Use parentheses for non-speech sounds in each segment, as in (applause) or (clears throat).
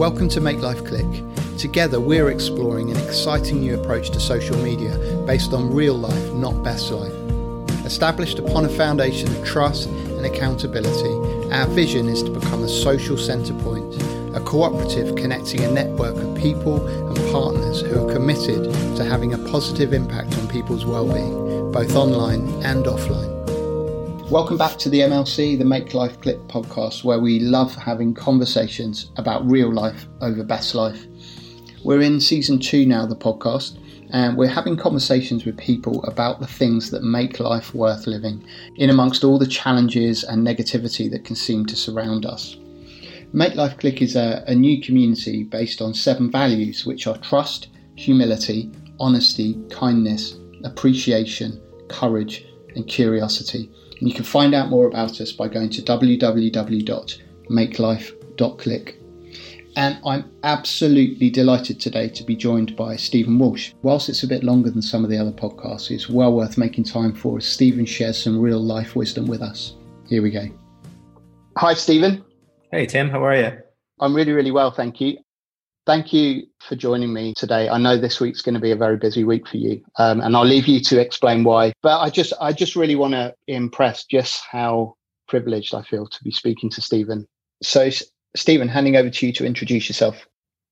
Welcome to Make Life Click. Together, we're exploring an exciting new approach to social media based on real life, not best life. Established upon a foundation of trust and accountability, our vision is to become a social centre point, a cooperative connecting a network of people and partners who are committed to having a positive impact on people's well-being, both online and offline. Welcome back to the MLC, the Make Life Click podcast, where we love having conversations about real life over best life. We're in season two now, the podcast, and we're having conversations with people about the things that make life worth living, in amongst all the challenges and negativity that can seem to surround us. Make Life Click is a, a new community based on seven values, which are trust, humility, honesty, kindness, appreciation, courage, and curiosity. And you can find out more about us by going to www.makelife.click. And I'm absolutely delighted today to be joined by Stephen Walsh. Whilst it's a bit longer than some of the other podcasts, it's well worth making time for as Stephen shares some real life wisdom with us. Here we go. Hi, Stephen. Hey, Tim. How are you? I'm really, really well, thank you. Thank you for joining me today. I know this week's going to be a very busy week for you, um, and I'll leave you to explain why. But I just, I just really want to impress just how privileged I feel to be speaking to Stephen. So, Stephen, handing over to you to introduce yourself.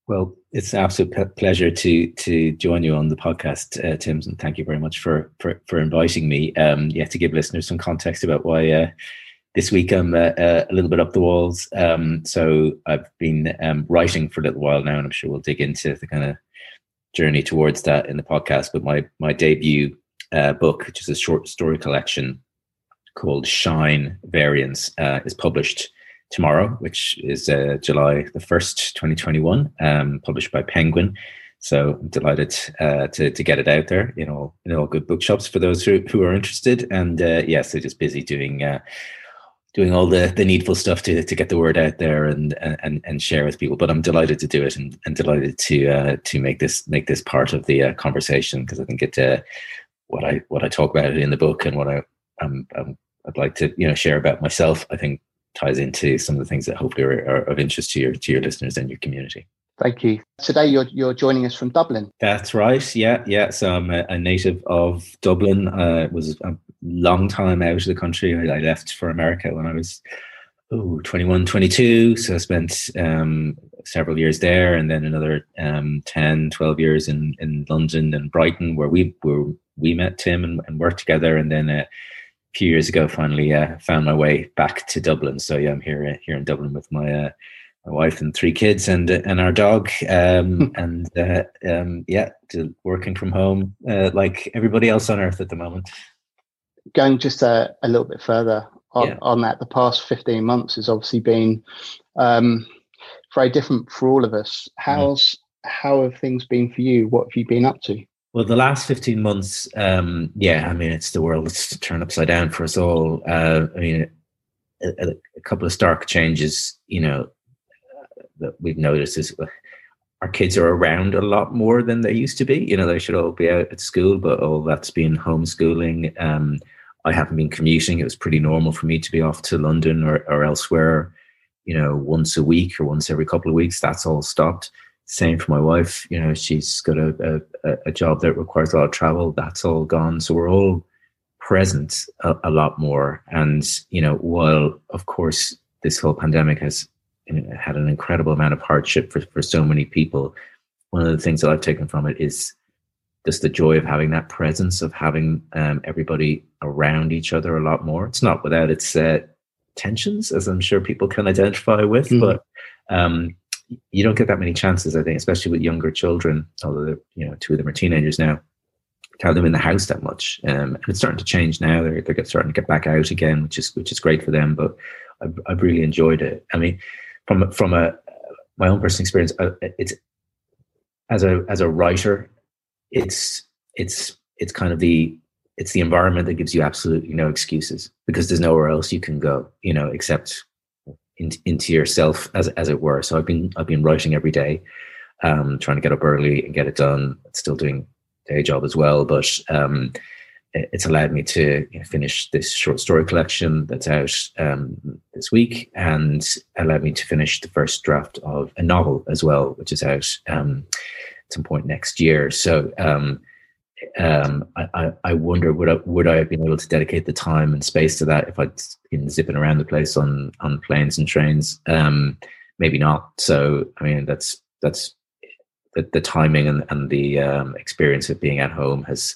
Well, it's an absolute pleasure to to join you on the podcast, uh, Tim, and thank you very much for for, for inviting me. Um, yeah, to give listeners some context about why uh, this week I'm uh, uh, a little bit up the walls. Um, so I've been um, writing for a little while now, and I'm sure we'll dig into the kind of journey towards that in the podcast. But my my debut uh, book, which is a short story collection called Shine Variants, uh, is published tomorrow, which is uh, July the first, 2021, um, published by Penguin. So I'm delighted uh, to to get it out there in all in all good bookshops for those who, who are interested. And uh, yes, so just busy doing uh, doing all the, the needful stuff to, to get the word out there and, and, and share with people. But I'm delighted to do it and, and delighted to uh, to make this make this part of the uh, conversation because I think it uh, what I what I talk about in the book and what I um, um, I'd like to you know share about myself. I think ties into some of the things that hopefully are, are of interest to your to your listeners and your community. Thank you. Today you're you're joining us from Dublin. That's right. Yeah, yeah. So I'm a, a native of Dublin. Uh, was a long time out of the country. I, I left for America when I was oh, 21, 22. So I spent um, several years there and then another um, 10, 12 years in, in London and Brighton where we where we met Tim and, and worked together. And then uh, a few years ago, finally uh, found my way back to Dublin. So yeah, I'm here uh, here in Dublin with my uh, my wife and three kids and and our dog um, (laughs) and uh, um, yeah working from home uh, like everybody else on earth at the moment going just a, a little bit further on, yeah. on, that, the past 15 months has obviously been um, very different for all of us. How's mm. how have things been for you? What have you been up to? Well, the last 15 months, um, yeah, I mean, it's the world that's turned upside down for us all. Uh, I mean, a, a, couple of stark changes, you know, that we've noticed is our kids are around a lot more than they used to be. You know, they should all be out at school, but all that's been homeschooling. Um, I haven't been commuting. It was pretty normal for me to be off to London or, or elsewhere, you know, once a week or once every couple of weeks. That's all stopped. Same for my wife. You know, she's got a, a, a job that requires a lot of travel. That's all gone. So we're all present a, a lot more. And, you know, while of course this whole pandemic has had an incredible amount of hardship for, for so many people, one of the things that I've taken from it is just the joy of having that presence of having um, everybody around each other a lot more. It's not without its uh, tensions, as I'm sure people can identify with, mm. but um, you don't get that many chances, I think, especially with younger children. Although you know, two of them are teenagers now. To have them in the house that much, um, and it's starting to change now. They're they're starting to get back out again, which is which is great for them. But I've, I've really enjoyed it. I mean, from from a my own personal experience, uh, it's as a as a writer, it's it's it's kind of the it's the environment that gives you absolutely no excuses because there's nowhere else you can go, you know, except in, into yourself, as as it were. So I've been I've been writing every day, um, trying to get up early and get it done. Still doing day job as well, but um, it's allowed me to finish this short story collection that's out um, this week and allowed me to finish the first draft of a novel as well, which is out um, at some point next year. So um, um, I, I, wonder would I, would I have been able to dedicate the time and space to that if I'd been zipping around the place on on planes and trains? Um, maybe not. So I mean, that's that's the, the timing and, and the um, experience of being at home has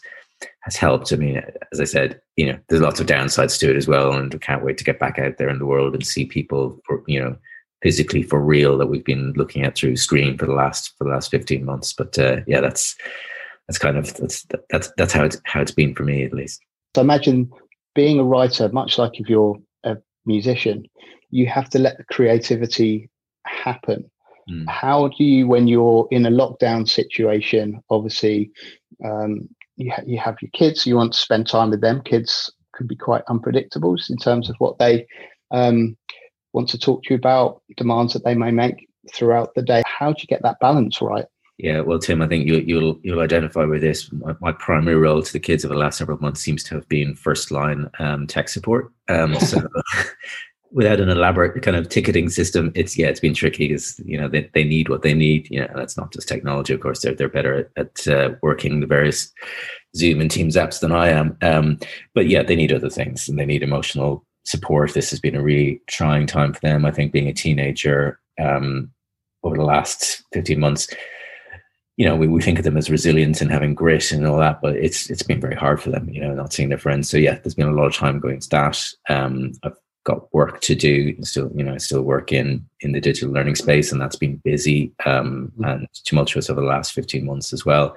has helped. I mean, as I said, you know, there's lots of downsides to it as well, and I can't wait to get back out there in the world and see people for you know physically for real that we've been looking at through screen for the last for the last 15 months. But uh, yeah, that's that's kind of that's that's that's how it's how it's been for me at least. So imagine being a writer, much like if you're a musician, you have to let the creativity happen. Mm. How do you, when you're in a lockdown situation, obviously, um, you, ha- you have your kids, you want to spend time with them. Kids can be quite unpredictable in terms of what they um, want to talk to you about, demands that they may make throughout the day. How do you get that balance right? Yeah, well, Tim, I think you, will you'll you'll identify with this. My, my, primary role to the kids over the last several months seems to have been first line um, tech support. Um, so, (laughs) without an elaborate kind of ticketing system, it's yeah, it's been tricky because you know they, they need what they need. You know, that's not just technology. Of course, they're they're better at, at uh, working the various Zoom and Teams apps than I am. Um, but yeah, they need other things and they need emotional support. This has been a really trying time for them. I think being a teenager um, over the last fifteen months you know, we, we think of them as resilient and having grit and all that, but it's it's been very hard for them, you know, not seeing their friends. So yeah, there's been a lot of time going to that. Um, I've got work to do. Still, you know, still work in in the digital learning space, and that's been busy um, mm-hmm. and tumultuous over the last 15 months as well.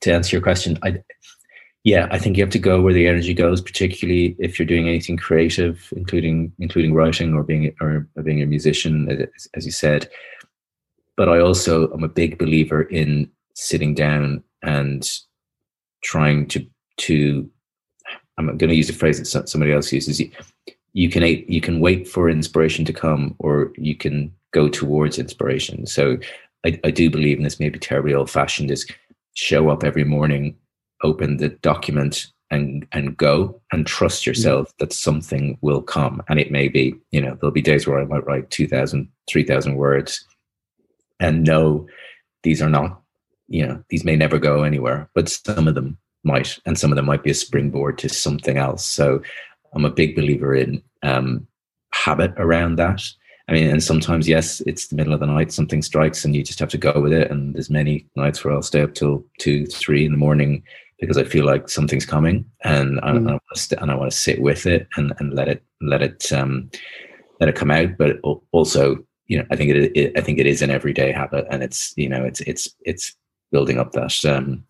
To answer your question, I yeah, I think you have to go where the energy goes, particularly if you're doing anything creative, including including writing or being or being a musician, as, as you said but I also am a big believer in sitting down and trying to to I'm going to use a phrase that somebody else uses. You, can you can wait for inspiration to come, or you can go towards inspiration. So I, I do believe, in this maybe terribly old fashioned, is show up every morning, open the document, and and go and trust yourself that something will come. And it may be, you know, there'll be days where I might write 2,000, 3,000 words and no these are not, you know, these may never go anywhere, but some of them might, and some of them might be a springboard to something else. So I'm a big believer in um, habit around that. I mean, and sometimes, yes, it's the middle of the night, something strikes, and you just have to go with it. And there's many nights where I'll stay up till two, three in the morning because I feel like something's coming, and I, mm. I want to st- and I want to sit with it and, and let it let it um, let it come out. But also, you know, I think it, it, I think it is an everyday habit, and it's you know, it's it's it's building up that um,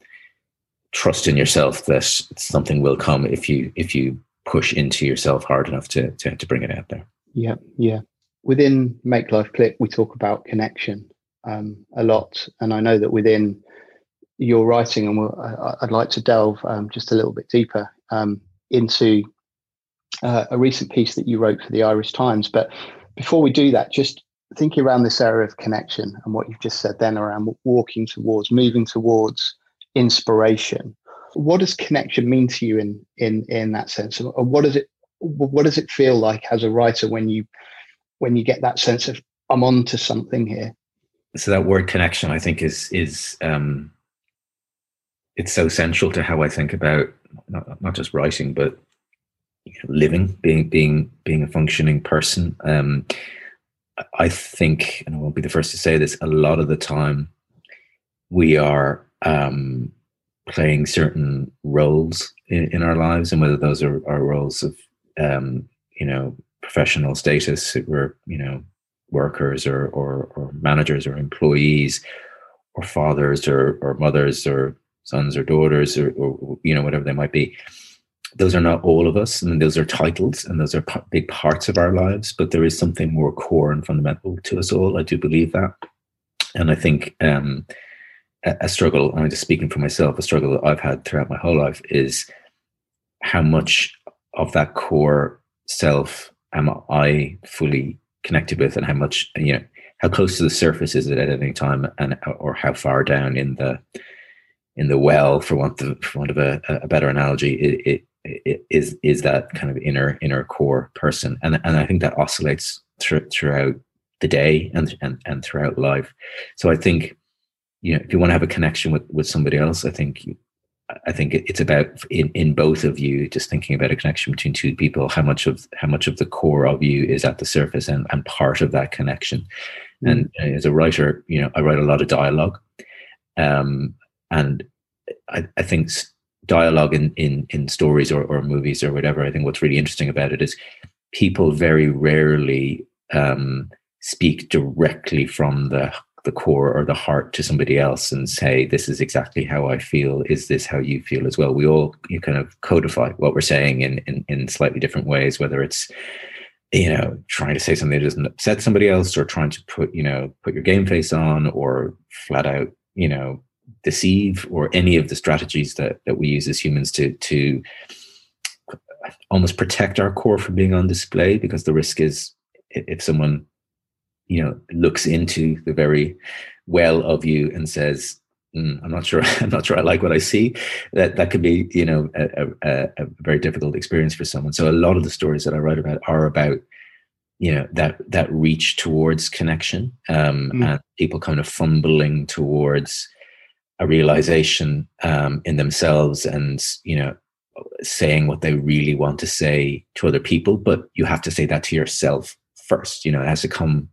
trust in yourself that something will come if you if you push into yourself hard enough to to, to bring it out there. Yeah, yeah. Within Make Life Click, we talk about connection um, a lot, and I know that within your writing, and we'll, I, would like to delve um, just a little bit deeper um, into uh, a recent piece that you wrote for the Irish Times. But before we do that, just thinking around this area of connection and what you've just said then around walking towards, moving towards inspiration. What does connection mean to you in in in that sense? And what does it what does it feel like as a writer when you when you get that sense of I'm on to something here? So that word connection, I think, is is um, it's so central to how I think about not, not just writing, but you know, living, being being being a functioning person. Um, I think, and I won't be the first to say this, a lot of the time we are um, playing certain roles in, in, our lives, and whether those are, are roles of, um, you know, professional status, we're, you know, workers or, or, or managers or employees or fathers or, or mothers or sons or daughters or, or, you know, whatever they might be. Those are not all of us I and those are titles and those are p- big parts of our lives but there is something more core and fundamental to us all. I do believe that. And i think um, a, struggle i'm just speaking for myself a struggle that i've had throughout my whole life is how much of that core self am i fully connected with and how much you know how close to the surface is it at any time and or how far down in the in the well, for want of for want of a, a better analogy, it, it, it is is that kind of inner inner core person, and and I think that oscillates th- throughout the day and, and and throughout life. So I think you know if you want to have a connection with with somebody else, I think I think it's about in, in both of you just thinking about a connection between two people. How much of how much of the core of you is at the surface and, and part of that connection. Mm. And uh, as a writer, you know, I write a lot of dialogue, um, and I, I think dialogue in in in stories or, or movies or whatever. I think what's really interesting about it is people very rarely um, speak directly from the the core or the heart to somebody else and say, This is exactly how I feel. Is this how you feel as well? We all you kind of codify what we're saying in, in, in slightly different ways, whether it's you know trying to say something that doesn't upset somebody else or trying to put you know put your game face on or flat out you know deceive or any of the strategies that that we use as humans to to almost protect our core from being on display because the risk is if someone you know looks into the very well of you and says mm, i'm not sure (laughs) i'm not sure i like what i see that that could be you know a, a, a, very difficult experience for someone so a lot of the stories that i write about are about you know that that reach towards connection um, mm. and people kind of fumbling towards a realization um, in themselves and you know saying what they really want to say to other people but you have to say that to yourself first you know it has to come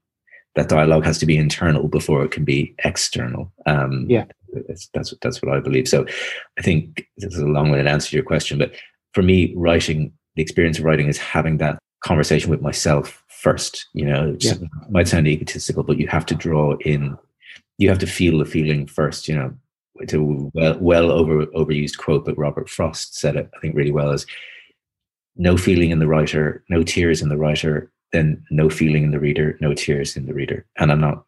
that dialogue has to be internal before it can be external. Um, yeah, that's, that's that's what I believe. So, I think this is a long-winded answer to your question, but for me, writing the experience of writing is having that conversation with myself first. You know, yeah. might sound egotistical, but you have to draw in, you have to feel the feeling first. You know, to well well over overused quote, but Robert Frost said it I think really well is no feeling in the writer, no tears in the writer, then no feeling in the reader, no tears in the reader. And I'm not,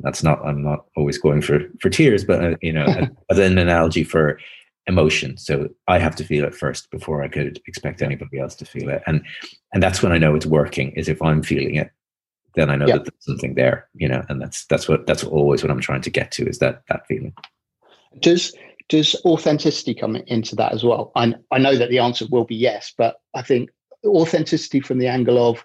that's not, I'm not always going for, for tears, but uh, you know, (laughs) as an analogy for emotion. So I have to feel it first before I could expect anybody else to feel it. And, and that's when I know it's working is if I'm feeling it, then I know that there's something there, you know, and that's, that's what, that's always what I'm trying to get to is that, that feeling. Does, does authenticity come into that as well? I, I know that the answer will be yes, but I think authenticity from the angle of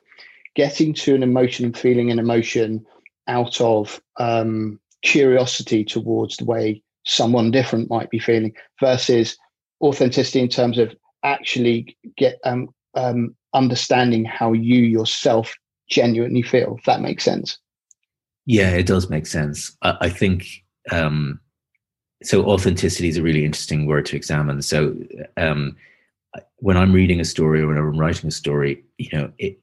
getting to an emotion and feeling an emotion out of um, curiosity towards the way someone different might be feeling versus authenticity in terms of actually get um, um, understanding how you yourself genuinely feel. If that makes sense. Yeah, it does make sense. I, I think um, so. Authenticity is a really interesting word to examine. So um, when I'm reading a story or when I'm writing a story, you know, it,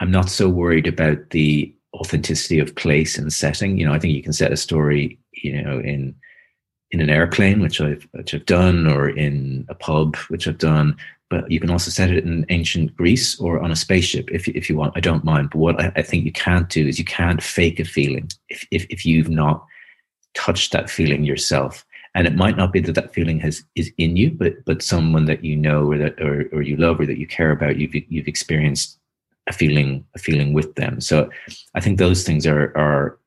I'm not so worried about the authenticity of place and setting. You know, I think you can set a story, you know, in in an airplane, which I've which I've done, or in a pub, which I've done. But you can also set it in ancient Greece or on a spaceship if if you want. I don't mind. But what I, I think you can't do is you can't fake a feeling if, if if you've not touched that feeling yourself. And it might not be that that feeling has is in you, but but someone that you know or that or, or you love or that you care about, you've you've experienced a feeling a feeling with them. So I think those things are are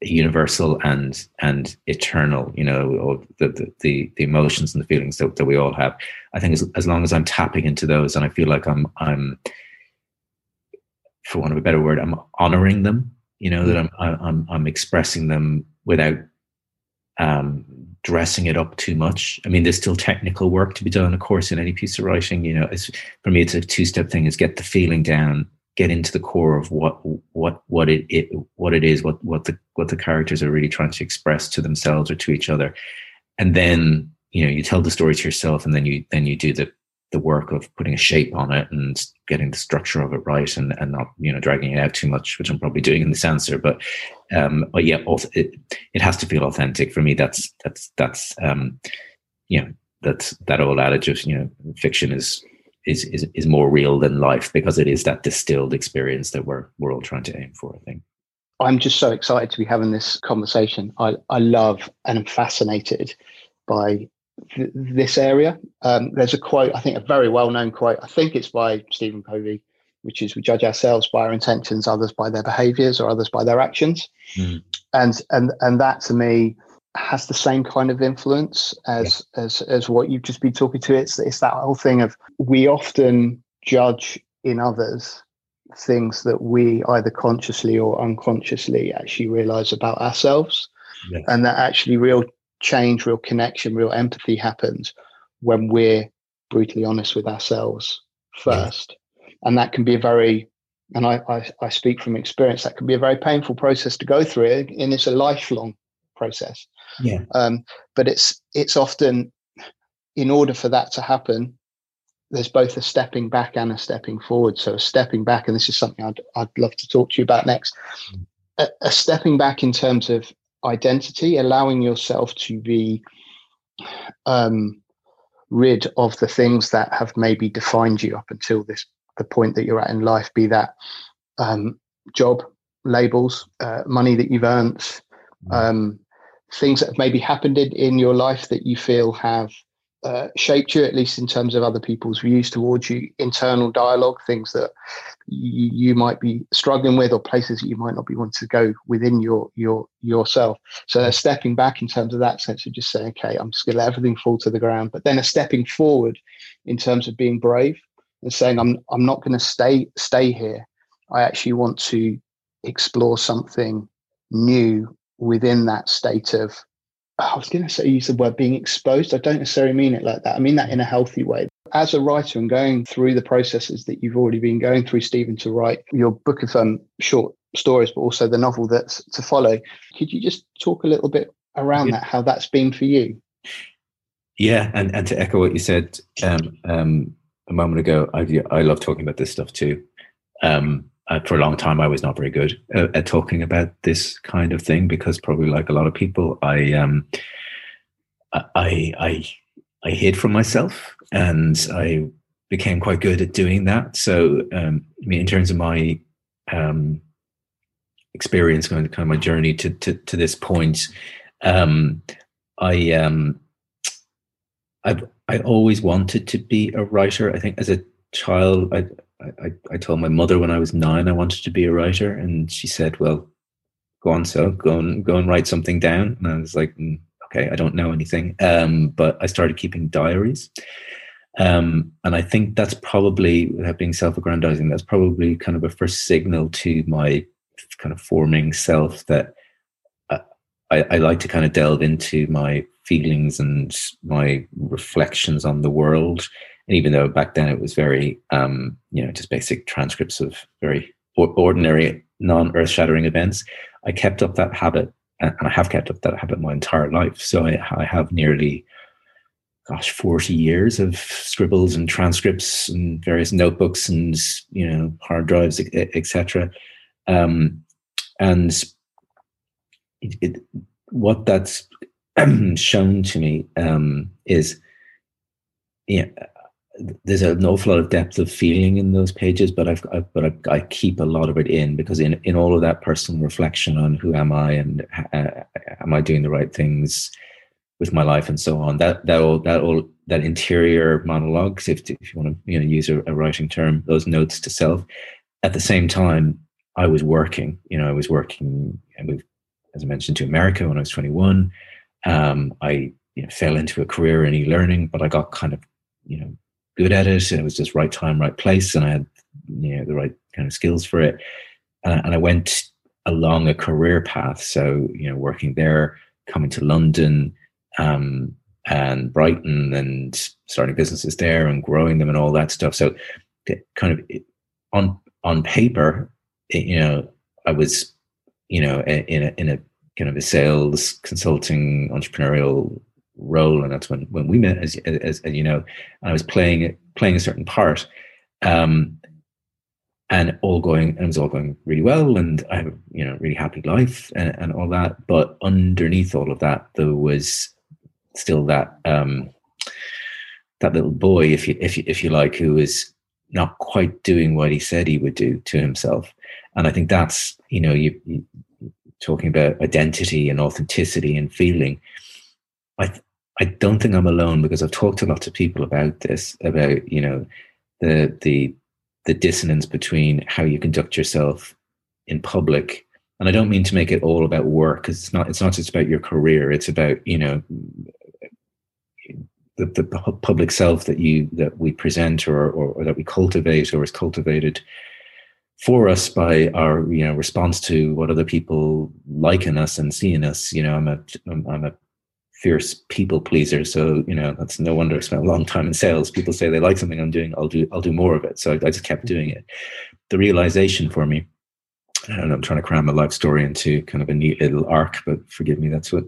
universal and and eternal. You know, the the the, the emotions and the feelings that, that we all have. I think as as long as I'm tapping into those and I feel like I'm I'm for want of a better word, I'm honoring them. You know that I'm I'm I'm expressing them without um, dressing it up too much. I mean, there's still technical work to be done, of course, in any piece of writing. You know, it's, for me, it's a two-step thing: is get the feeling down, get into the core of what what what it, it what it is, what what the what the characters are really trying to express to themselves or to each other, and then you know you tell the story to yourself, and then you then you do the the work of putting a shape on it and getting the structure of it right and, and not you know dragging it out too much which i'm probably doing in this answer but um but yeah also it, it has to feel authentic. For me that's that's that's um you know that's that old adage of you know fiction is is is, is more real than life because it is that distilled experience that we're we're all trying to aim for i think. I'm just so excited to be having this conversation. I i love and am fascinated by th- this area. Um, there's a quote, I think a very well known quote, I think it's by Stephen Covey, which is we judge ourselves by our intentions, others by their behaviors, or others by their actions. Mm. And and and that to me has the same kind of influence as yeah. as as what you've just been talking to. It's it's that whole thing of we often judge in others things that we either consciously or unconsciously actually realize about ourselves yeah. and that actually real change real connection real empathy happens when we're brutally honest with ourselves first yeah. and that can be a very and I, I, I speak from experience that can be a very painful process to go through and it's a lifelong process yeah um, but it's it's often in order for that to happen there's both a stepping back and a stepping forward so a stepping back and this is something i'd, I'd love to talk to you about next mm. a, a stepping back in terms of identity allowing yourself to be um, rid of the things that have maybe defined you up until this the point that you're at in life be that um, job labels uh, money that you've earned mm. um, things that have maybe happened in, in your life that you feel have uh, shaped you, at least in terms of other people's views towards you, internal dialogue, things that you, you might be struggling with, or places that you might not be wanting to go within your your yourself. So they're stepping back in terms of that sense of just saying, okay, I'm just going to let everything fall to the ground. But then a stepping forward in terms of being brave and saying, I'm I'm not going to stay stay here. I actually want to explore something new within that state of I was going to say use the word being exposed. I don't necessarily mean it like that. I mean that in a healthy way. As a writer and going through the processes that you've already been going through, Stephen, to write your book of um, short stories, but also the novel that's to follow, could you just talk a little bit around yeah. that, how that's been for you? Yeah, and, and to echo what you said um, um, a moment ago, I, I love talking about this stuff too. Um, uh, for a long time I was not very good at, at, talking about this kind of thing because probably like a lot of people, I um, I I I hid from myself and I became quite good at doing that. So um, I mean, in terms of my um, experience, of, kind of my journey to to, to this point, um, I um, I I always wanted to be a writer. I think as a child, I I, I told my mother when I was nine I wanted to be a writer, and she said, "Well, go on, so go and go and write something down." And I was like, mm, "Okay, I don't know anything," um, but I started keeping diaries, um, and I think that's probably, without being self-aggrandizing, that's probably kind of a first signal to my kind of forming self that uh, I, I like to kind of delve into my feelings and my reflections on the world and even though back then it was very, um, you know, just basic transcripts of very ordinary, non earth shattering events, I kept up that habit and I have kept up that habit my entire life. So I, I have nearly, gosh, 40 years of scribbles and transcripts and various notebooks and, you know, hard drives, etc. Um, and it, it, what that's (clears throat) shown to me um, is, yeah, there's an awful lot of depth of feeling in those pages, but I've, I, but I, I, keep a lot of it in because in in all of that personal reflection on who am I and uh, am I doing the right things with my life and so on. That that all that all that interior monologues, if if you want to you know use a, a writing term, those notes to self. At the same time, I was working. You know, I was working. I moved, as I mentioned, to America when I was 21. Um, I you know, fell into a career in e-learning, but I got kind of you know good at it. And it was just right time, right place, and I had you know the right kind of skills for it. Uh, and I went along a career path. So you know, working there, coming to London, um, and Brighton, and starting businesses there, and growing them, and all that stuff. So kind of on on paper, it, you know, I was you know in a in a kind of a sales consulting entrepreneurial role, and that's when when we met, as as, as you know, I was playing playing a certain part, um, and all going and it was all going really well, and I have you know really happy life and, and all that. But underneath all of that, there was still that um, that little boy, if you if you if you like, who was not quite doing what he said he would do to himself. And I think that's you know you, you talking about identity and authenticity and feeling. I I don't think I'm alone because I've talked to lots of people about this, about you know the the the dissonance between how you conduct yourself in public and I don't mean to make it all about work because it's not. It's not just about your career. It's about you know the, the public self that you that we present or, or, or that we cultivate or is cultivated for us by our you know response to what other people like in us and see in us. You know, I'm a I'm, I'm a fierce people pleaser, so you know that's no wonder I spent a long time in sales. People say they like something I'm doing, I'll do I'll do more of it. So I, I just kept mm-hmm. doing it. The realization for me and I'm trying to cram a life story into kind of a neat little arc, but forgive me, that's what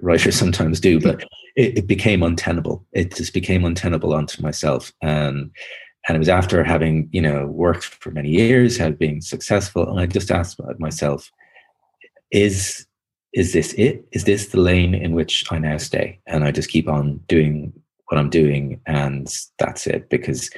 writers (laughs) sometimes do. But it, it became untenable. It just became untenable onto myself. And and it was after having, you know, worked for many years, had been successful, and I just asked myself, is is this it? Is this the lane in which I now stay? And I just keep on doing what I'm doing, and that's it. Because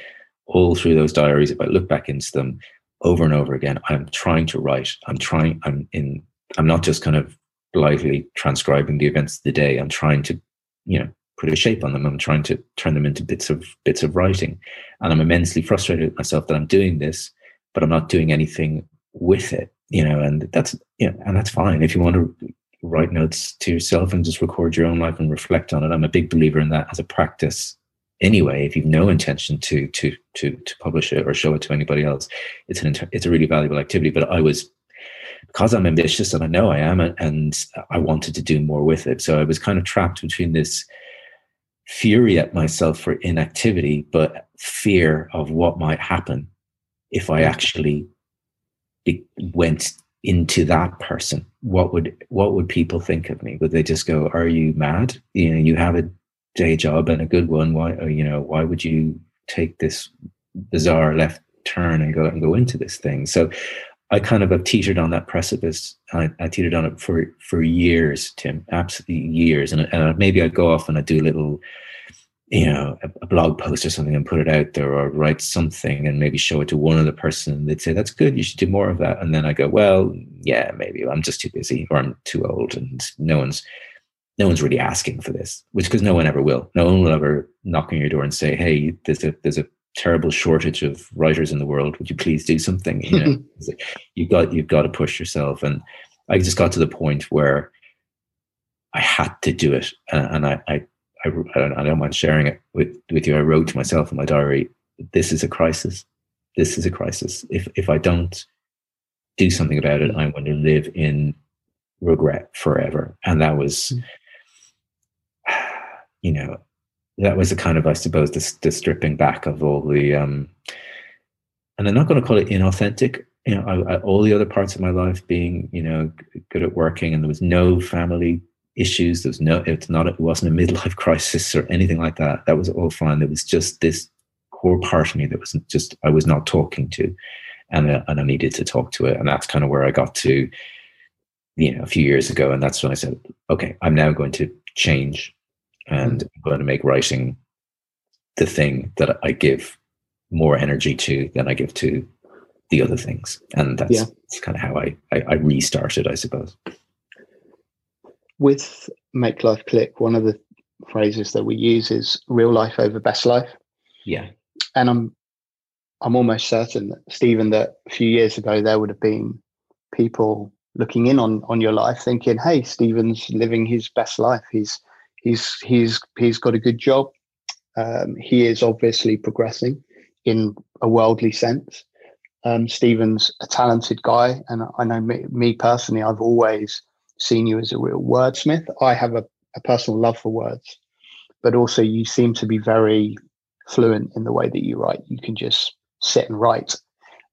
all through those diaries, if I look back into them, over and over again i'm trying to write i'm trying i'm in i'm not just kind of blithely transcribing the events of the day i'm trying to you know put a shape on them i'm trying to turn them into bits of bits of writing and i'm immensely frustrated with myself that i'm doing this but i'm not doing anything with it you know and that's you know and that's fine if you want to write notes to yourself and just record your own life and reflect on it. I'm a big believer in that as a practice anyway if you've no intention to to to to publish it or show it to anybody else it's an it's a really valuable activity. But i was because i'm ambitious and i know i am and i wanted to do more with it. So i was kind of trapped between this fury at myself for inactivity but fear of what might happen if i mm. actually be, went into that person? What would what would people think of me? Would they just go are you mad? You know you have a day job and a good one. Why uh, you know why would you take this bizarre left turn and go and go into this thing? So i kind of have teetered on that precipice. I, I teetered on it for for years tim absolutely years. And, and maybe i go off and i do a little you know a, a, blog post or something and put it out there or write something and maybe show it to one other person and they'd say that's good you should do more of that and then i go well yeah maybe i'm just too busy or i'm too old and no one's no one's really asking for this, which because no one ever will. No one will ever knock on your door and say, "Hey, there's a there's a terrible shortage of writers in the world. Would you please do something?" You know, (laughs) you've got you've got to push yourself. And I just got to the point where I had to do it, and I I I, I don't mind sharing it with with you. I wrote to myself in my diary, "This is a crisis. This is a crisis. If if I don't do something about it, I'm going to live in regret forever." And that was. Mm (sighs) you know, that was a kind of, I suppose, the, the stripping back of all the, um, and I'm not going to call it inauthentic. You know, I, I, all the other parts of my life being, you know, good at working, and there was no family issues. There was no, it's not, it wasn't a midlife crisis or anything like that. That was all fine. There was just this core part of me that was just I was not talking to, and uh, and I needed to talk to it, and that's kind of where I got to, you know, a few years ago, and that's when I said, okay, I'm now going to change and I'm going to make writing the thing that I give more energy to than I give to the other things. And that's, yeah. that's kind of how I, I, I restarted, I suppose. With Make Life Click, one of the phrases that we use is real life over best life. Yeah. And I'm I'm almost certain that Stephen that a few years ago there would have been people looking in on on your life thinking, hey, Stephen's living his best life. He's he's he's he's got a good job. Um, he is obviously progressing in a worldly sense. Um, Stephen's a talented guy, and I know me, me, personally, I've always seen you as a real wordsmith. I have a, a personal love for words, but also you seem to be very fluent in the way that you write. You can just sit and write.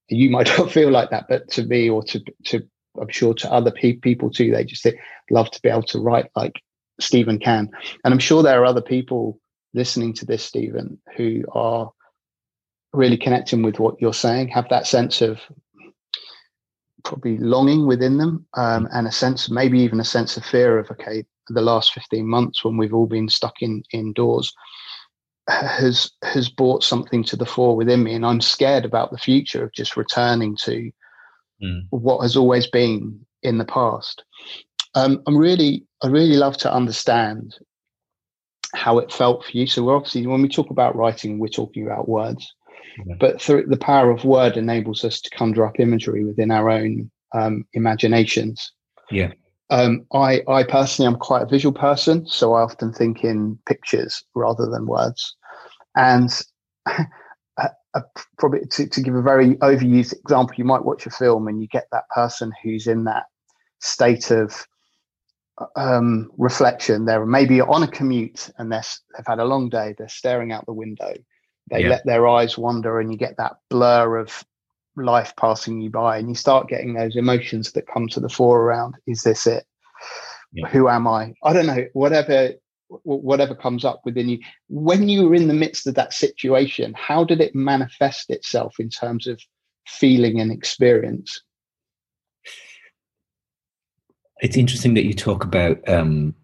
You might (laughs) not feel like that, but to me, or to to I'm sure to other pe- people too, they just love to be able to write like Stephen can. And I'm sure there are other people listening to this, Stephen, who are really connecting with what you're saying, have that sense of probably longing within them um, and a sense, maybe even a sense of fear of, okay, the last 15 months when we've all been stuck in indoors has has brought something to the fore within me and i'm scared about the future of just returning to mm. what has always been in the past um, I'm really, I really love to understand how it felt for you. So obviously when we talk about writing, we're talking about words, yeah. but through the power of word enables us to conjure up imagery within our own um, imaginations. Yeah. Um, I, I personally am quite a visual person, so I often think in pictures rather than words. And (laughs) uh, uh, probably to, to give a very overused example, you might watch a film and you get that person who's in that state of um, reflection. They're maybe on a commute and they're, they've had a long day. They're staring out the window. They yeah. let their eyes wander, and you get that blur of life passing you by, and you start getting those emotions that come to the fore around. Is this it? Yeah. Who am I? I don't know. Whatever whatever comes up within you when you were in the midst of that situation how did it manifest itself in terms of feeling and experience it's interesting that you talk about um,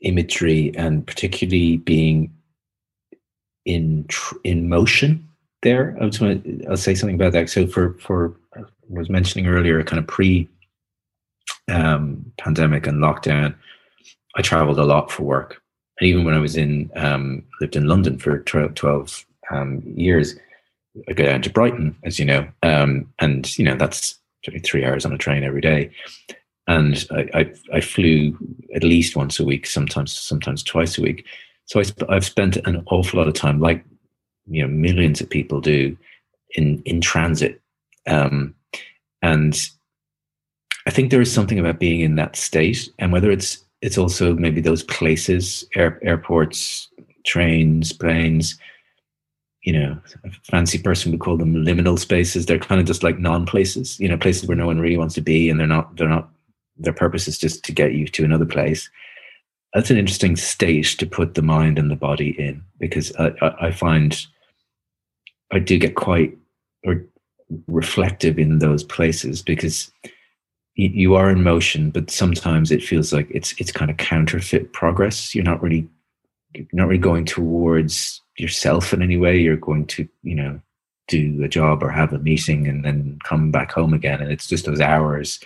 imagery and particularly being in tr- in motion. There, I was going to, I'll say something about that. So for for I was mentioning earlier, kind of pre um, pandemic and lockdown, I traveled a lot for work, and even when I was in um, lived in London for twelve um, years, I go down to Brighton, as you know, um, and you know that's three hours on a train every day and I, I, I, flew at least once a week, sometimes sometimes twice a week. So I, have spent an awful lot of time, like you know, millions of people do, in in transit, um, and I think there is something about being in that state, and whether it's it's also maybe those places, air, airports, trains, planes. You know, a fancy person would call them liminal spaces. They're kind of just like non-places. You know, places where no one really wants to be, and they're not they're not their purpose is just to get you to another place. That's an interesting state to put the mind and the body in because I, I, find I do get quite or reflective in those places because you, you are in motion, but sometimes it feels like it's it's kind of counterfeit progress. You're not really you're not really going towards yourself in any way. You're going to you know do a job or have a meeting and then come back home again, and it's just those hours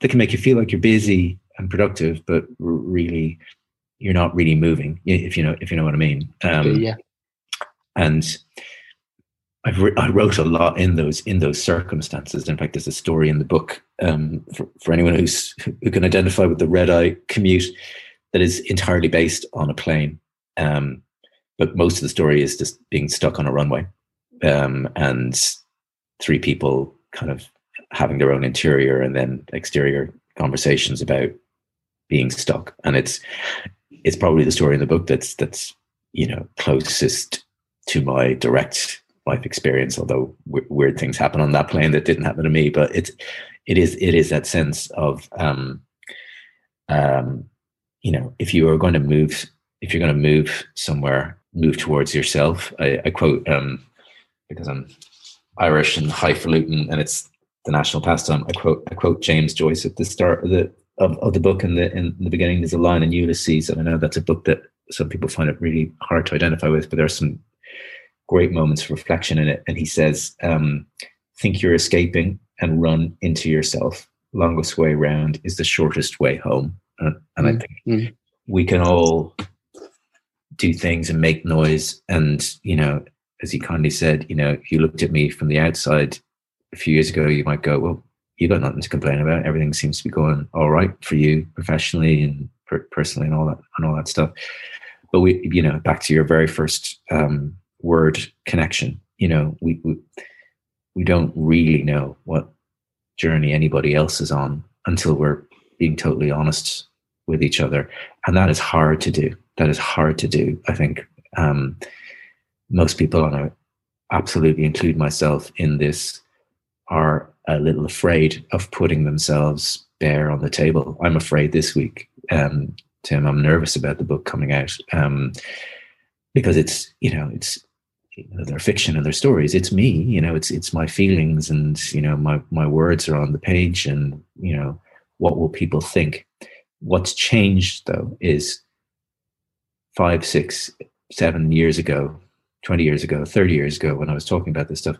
that can make you feel like you're busy and productive, but really you're not really moving. If you know if you know what I mean. Um, yeah. And I've re- I wrote a lot in those in those circumstances. In fact, there's a story in the book um, for, for anyone who's who can identify with the red eye commute that is entirely based on a plane. Um, but most of the story is just being stuck on a runway um, and three people kind of having their own interior and then exterior conversations about being stuck. And it's it's probably the story in the book that's that's you know closest to my direct life experience. Although w- weird things happen on that plane that didn't happen to me, but it's it is it is that sense of um, um, you know if you are going to move if you're going to move somewhere move towards yourself. I, I quote um, because I'm Irish and highfalutin, and it's the national pastime. I quote I quote James Joyce at the start of the of, of the book in the in the beginning there's a line in Ulysses, and I know that's a book that some people find it really hard to identify with, but there are some great moments of reflection in it. And he says, um, think you're escaping and run into yourself. Longest way round is the shortest way home. And, and mm I think mm we can all do things and make noise. And, you know, as he kindly said, you know, if you looked at me from the outside, a few years ago, you might go, well, you got nothing to complain about. Everything seems to be going all right for you professionally and per- personally and all that and all that stuff. But we, you know, back to your very first um, word connection. You know, we, we we don't really know what journey anybody else is on until we're being totally honest with each other, and that is hard to do. That is hard to do. I think um, most people, and I absolutely include myself in this, are a little afraid of putting themselves bare on the table. I'm afraid this week, um, Tim. I'm nervous about the book coming out um, because it's you know it's you know, their fiction and their stories. It's me. You know, it's it's my feelings and you know my my words are on the page and you know what will people think. What's changed though is five, six, seven years ago, 20 years ago, 30 years ago, when I was talking about this stuff,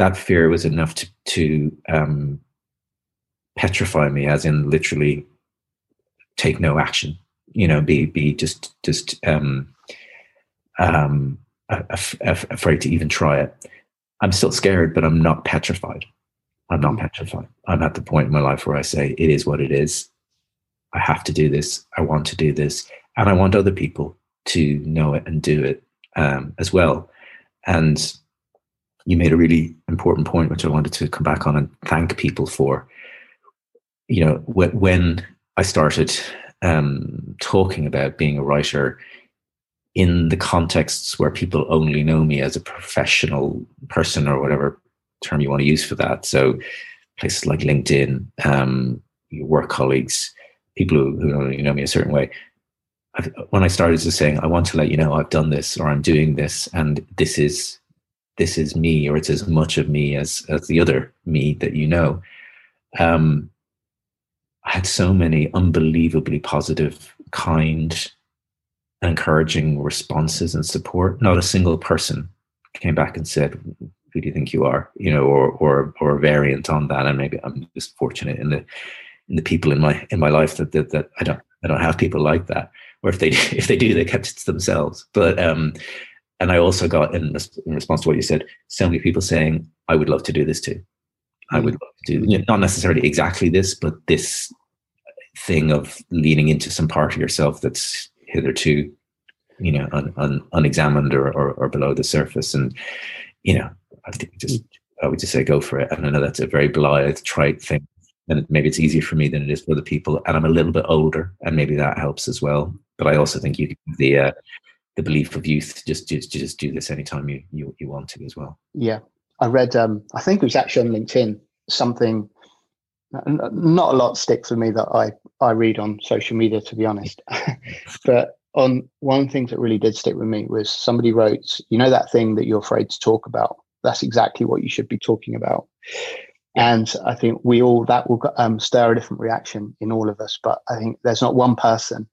that fear was enough to, to um, petrify me, as in literally take no action. You know, be be just just um, um, afraid to even try it. I'm still scared, but I'm not petrified. I'm not petrified. I'm at the point in my life where I say, it is what it is. I have to do this. I want to do this. And I want other people to know it and do it um, as well. And you made a really important point, which I wanted to come back on and thank people for. You know, when I started um, talking about being a writer in the contexts where people only know me as a professional person or whatever term you want to use for that. So places like LinkedIn, um, your work colleagues, people who, who only know me a certain way. I've, when I started to saying, I want to let you know I've done this or I'm doing this and this is this is me or it's as much of me as as the other me that you know. Um, I had so many unbelievably positive, kind, encouraging responses and support. Not a single person came back and said, "Who do you think you are?" You know, or or or a variant on that. And maybe I'm just fortunate in the in the people in my in my life that that, that I don't I don't have people like that. Or if they (laughs) if they do, they kept it to themselves. But um, and I also got in, in response to what you said, so many people saying, "I would love to do this too." I would love to do you know, not necessarily exactly this, but this thing of leaning into some part of yourself that's hitherto, you know, un, un, unexamined or, or, or below the surface. And you know, I think just I would just say go for it. And I know that's a very blithe, trite thing, and maybe it's easier for me than it is for other people. And I'm a little bit older, and maybe that helps as well. But I also think you the uh, the belief of youth just just just do this anytime you you, you want to as well. Yeah, I read. Um, I think it was actually on LinkedIn something. Not a lot sticks with me that I I read on social media, to be honest. (laughs) but on one thing that really did stick with me was somebody wrote, you know, that thing that you're afraid to talk about. That's exactly what you should be talking about. And I think we all that will um, stir a different reaction in all of us. But I think there's not one person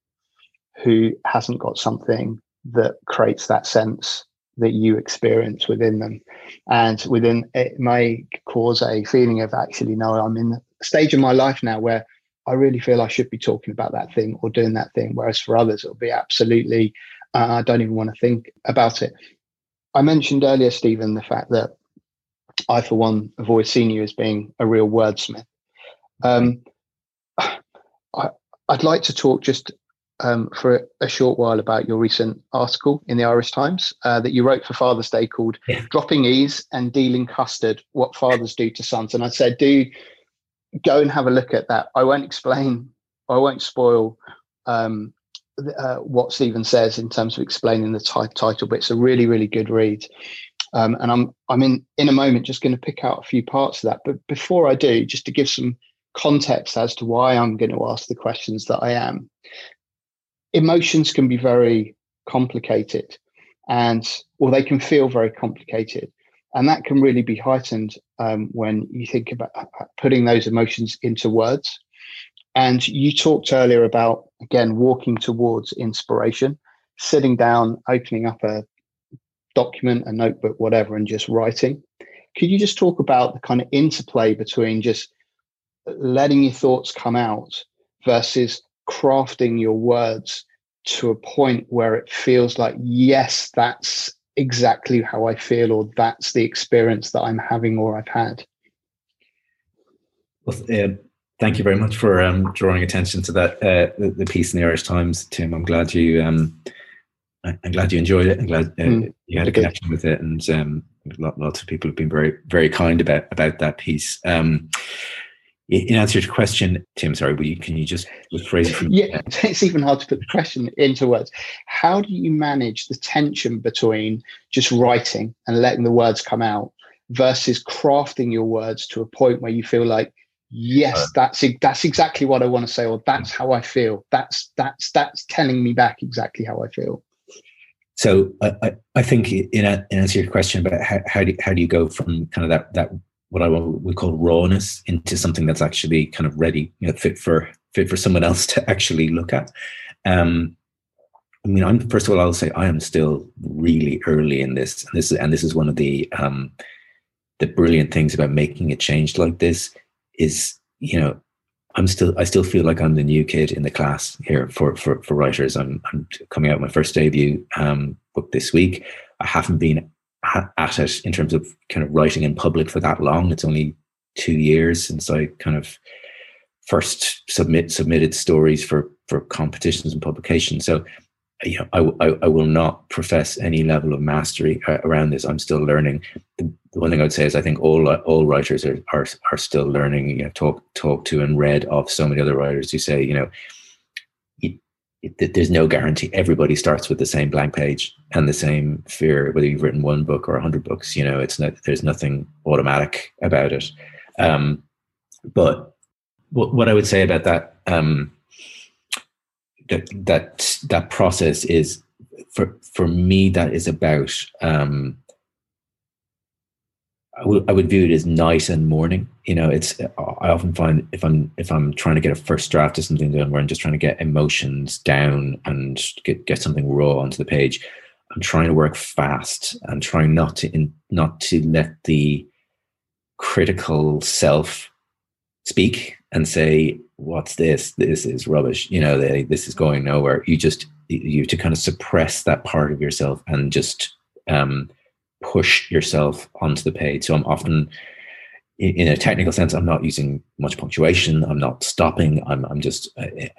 who hasn't got something that creates that sense that you experience within them. And within it may cause a feeling of actually, no, I'm in a stage of my life now where I really feel I should be talking about that thing or doing that thing. Whereas for others, it'll be absolutely, uh, I don't even want to think about it. I mentioned earlier, Stephen, the fact that I, for one, have always seen you as being a real wordsmith. Um, (sighs) I, I'd like to talk just um, for a short while about your recent article in the Irish Times uh, that you wrote for Father's Day called yeah. Dropping Ease and Dealing Custard What Fathers Do to Sons. And I said, do go and have a look at that. I won't explain, I won't spoil um, uh, what Stephen says in terms of explaining the t- title, but it's a really, really good read. Um, and I'm I'm in in a moment just going to pick out a few parts of that. But before I do, just to give some context as to why I'm going to ask the questions that I am emotions can be very complicated and or they can feel very complicated. And that can really be heightened um, when you think about uh, uh, putting those emotions into words. And you talked earlier about again walking towards inspiration sitting down opening up a document a notebook whatever and just writing. Could you just talk about the kind of interplay between just letting your thoughts come out versus crafting your words to a point where it feels like, yes, that's exactly how I feel, or that's the experience that I'm having or I've had. Well, uh, thank you very much for um, drawing attention to that uh, the, the, piece in the Irish Times, Tim. I'm glad you um, I'm glad you enjoyed it. I'm glad uh, mm, you had a connection with it, and um, lots of people have been very very kind about about that piece. Um, in answer to your question, Tim, sorry, you, can you just rephrase it? From- yeah, (laughs) it's even hard to put the question into words. How do you manage the tension between just writing and letting the words come out versus crafting your words to a point where you feel like, yes, that's that's exactly what I want to say, or that's how I feel. That's that's that's telling me back exactly how I feel. So I, I think in, a, in answer to your question about how, how do how do you go from kind of that that what I would call rawness into something that's actually kind of ready, you know, fit for fit for someone else (laughs) to actually look at. Um, I mean, I'm first of all, I'll say I am still really early in this, and this is and this is one of the um, the brilliant things about making a change like this is, you know, I'm still I still feel like I'm the new kid in the class here for for for writers. I'm I'm coming out my first debut um, book this week. I haven't been at it in terms of kind of writing in public for that long. It's only two years since I kind of first submit submitted stories for for competitions and publications. So, you know, I, I, I will not profess any level of mastery uh, around this. I'm still learning. The, one thing I would say is I think all all writers are are, are still learning. You know, talk talk to and read of so many other writers who say, you know, there's no guarantee. Everybody starts with the same blank page and the same fear, whether you've written one book or a hundred books. You know, it's not. There's nothing automatic about it. Um, but what, what I would say about that um, that that that process is for for me that is about um, I would, I would view it as night and morning. You know, it's I often find if I'm if I'm trying to get a first draft of something done where I'm just trying to get emotions down and get get something raw onto the page, I'm trying to work fast and trying not to in, not to let the critical self speak and say, "What's this? This is rubbish." You know, they, this is going nowhere. You just you to kind of suppress that part of yourself and just um, push yourself onto the page. So I'm often, in a technical sense, I'm not using much punctuation. I'm not stopping. I'm I'm just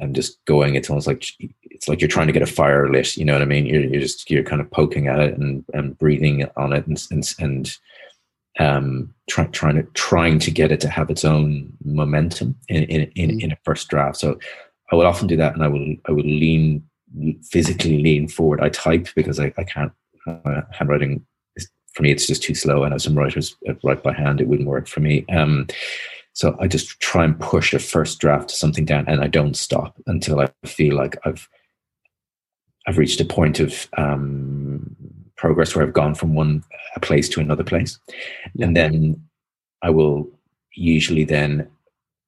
I'm just going. It's almost like it's like you're trying to get a fire lit. You know what I mean? You're you're just you're kind of poking at it and and breathing on it and and and um, try, trying to trying to get it to have its own momentum in in in, mm-hmm. in a first draft. So I would often do that, and I will I would lean physically lean forward. I type because I, I can't uh, handwriting for me it's just too slow. I know some writers write by hand; it wouldn't work for me. Um, so I just try and push a first draft to something down, and I don't stop until I feel like I've I've reached a point of um, progress where I've gone from one a place to another place. And then I will usually then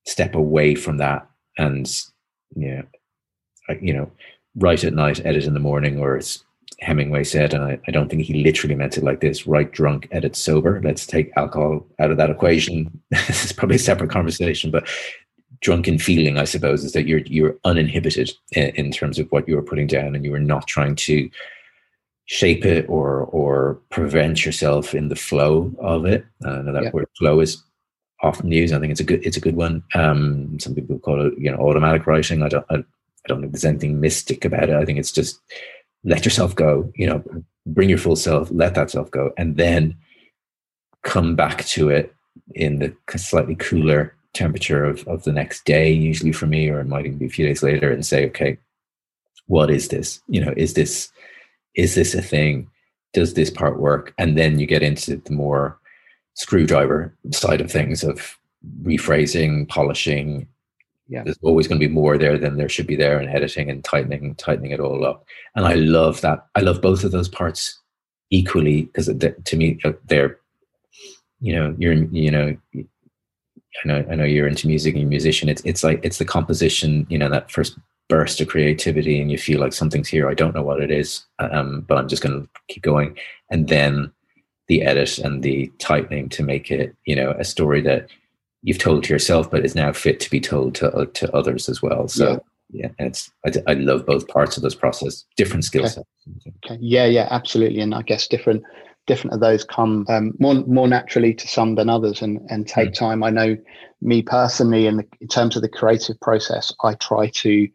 step away from that and you know, you know, write at night, edit in the morning, or as Hemingway said, and I, I don't think he literally meant it like this: write drunk, edit sober. Let's take alcohol out of that equation. (laughs) this is probably a separate conversation, but drunken feeling, I suppose, is that you're you're uninhibited in, in terms of what you are putting down, and you are not trying to shape it or or prevent yourself in the flow of it. Uh, that yeah. word flow is often used. I think it's a good it's a good one. Um, some people call it you know automatic writing. I don't I, I don't think there's anything mystic about it. I think it's just let yourself go. You know, bring your full self, let that self go, and then come back to it in the slightly cooler temperature of, of the next day, usually for me, or it might even be a few days later, and say, okay, what is this? You know, is this is this a thing? Does this part work? And then you get into the more screwdriver side of things of rephrasing, polishing. Yeah. There's always going to be more there than there should be there, and editing and tightening, tightening it all up. And I love that. I love both of those parts equally because to me uh, they're, you know, you're, you know, I know, I know you're into music and musician. It's it's like it's the composition, you know, that first burst of creativity and you feel like something's here. I don't know what it is, um, but I'm just going to keep going. And then the edit and the tightening to make it, you know, a story that you've told to yourself, but is now fit to be told to uh, to others as well. So yeah, yeah it's I, I, love both parts of this process, different skill sets. Okay. Yeah, yeah, absolutely. And I guess different different of those come um, more more naturally to some than others and and take mm. time. I know me personally, in, the, in terms of the creative process, I try to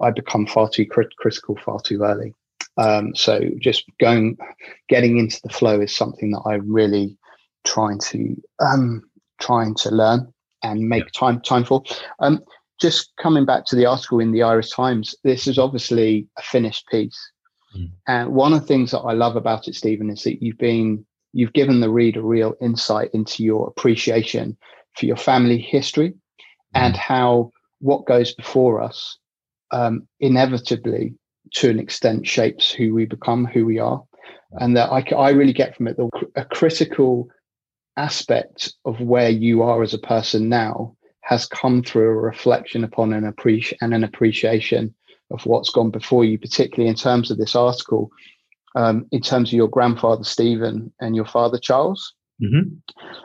I become far too crit- critical far too early. Um, so just going, getting into the flow is something that I'm really trying to um, trying to learn and make yeah. time time for. Um, just coming back to the article in the Irish Times, this is obviously a finished piece, mm. and one of the things that I love about it, Stephen, is that you've been you've given the reader real insight into your appreciation for your family history mm. and how what goes before us um, inevitably, to an extent, shapes who we become, who we are. And that I, I really get from it the, a critical aspect of where you are as a person now has come through a reflection upon an appreciation and an appreciation of what's gone before you, particularly in terms of this article, um, in terms of your grandfather Stephen and your father Charles. Mm-hmm.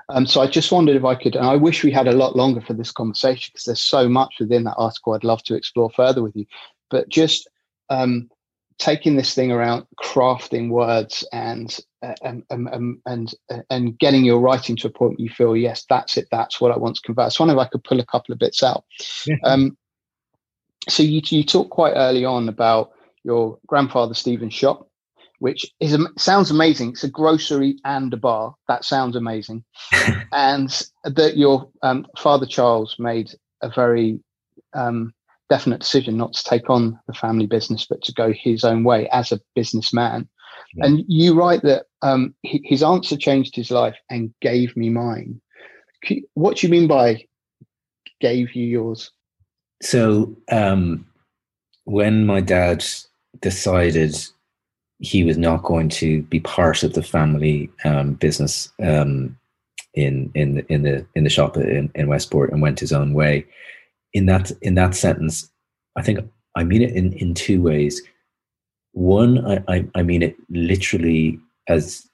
Um, so I just wondered if I could, and I wish we had a lot longer for this conversation because there's so much within that article I'd love to explore further with you. But just um, taking this thing around crafting words and and, and and and getting your writing to a point where you feel yes that's it that's what I want to convey. I was wondering if I could pull a couple of bits out. Yeah. Um, so you you talked quite early on about your grandfather Stephen's shop, which is sounds amazing. It's a grocery and a bar. That sounds amazing, (laughs) and that your um, father Charles made a very um, definite decision not to take on the family business, but to go his own way as a businessman. Yeah. And you write that um, his answer changed his life and gave me mine. What do you mean by gave you yours? So um, when my dad decided he was not going to be part of the family um, business um, in in the, in the in the shop in, in Westport and went his own way, in that in that sentence, I think I mean it in in two ways. One, I, I, I mean it literally as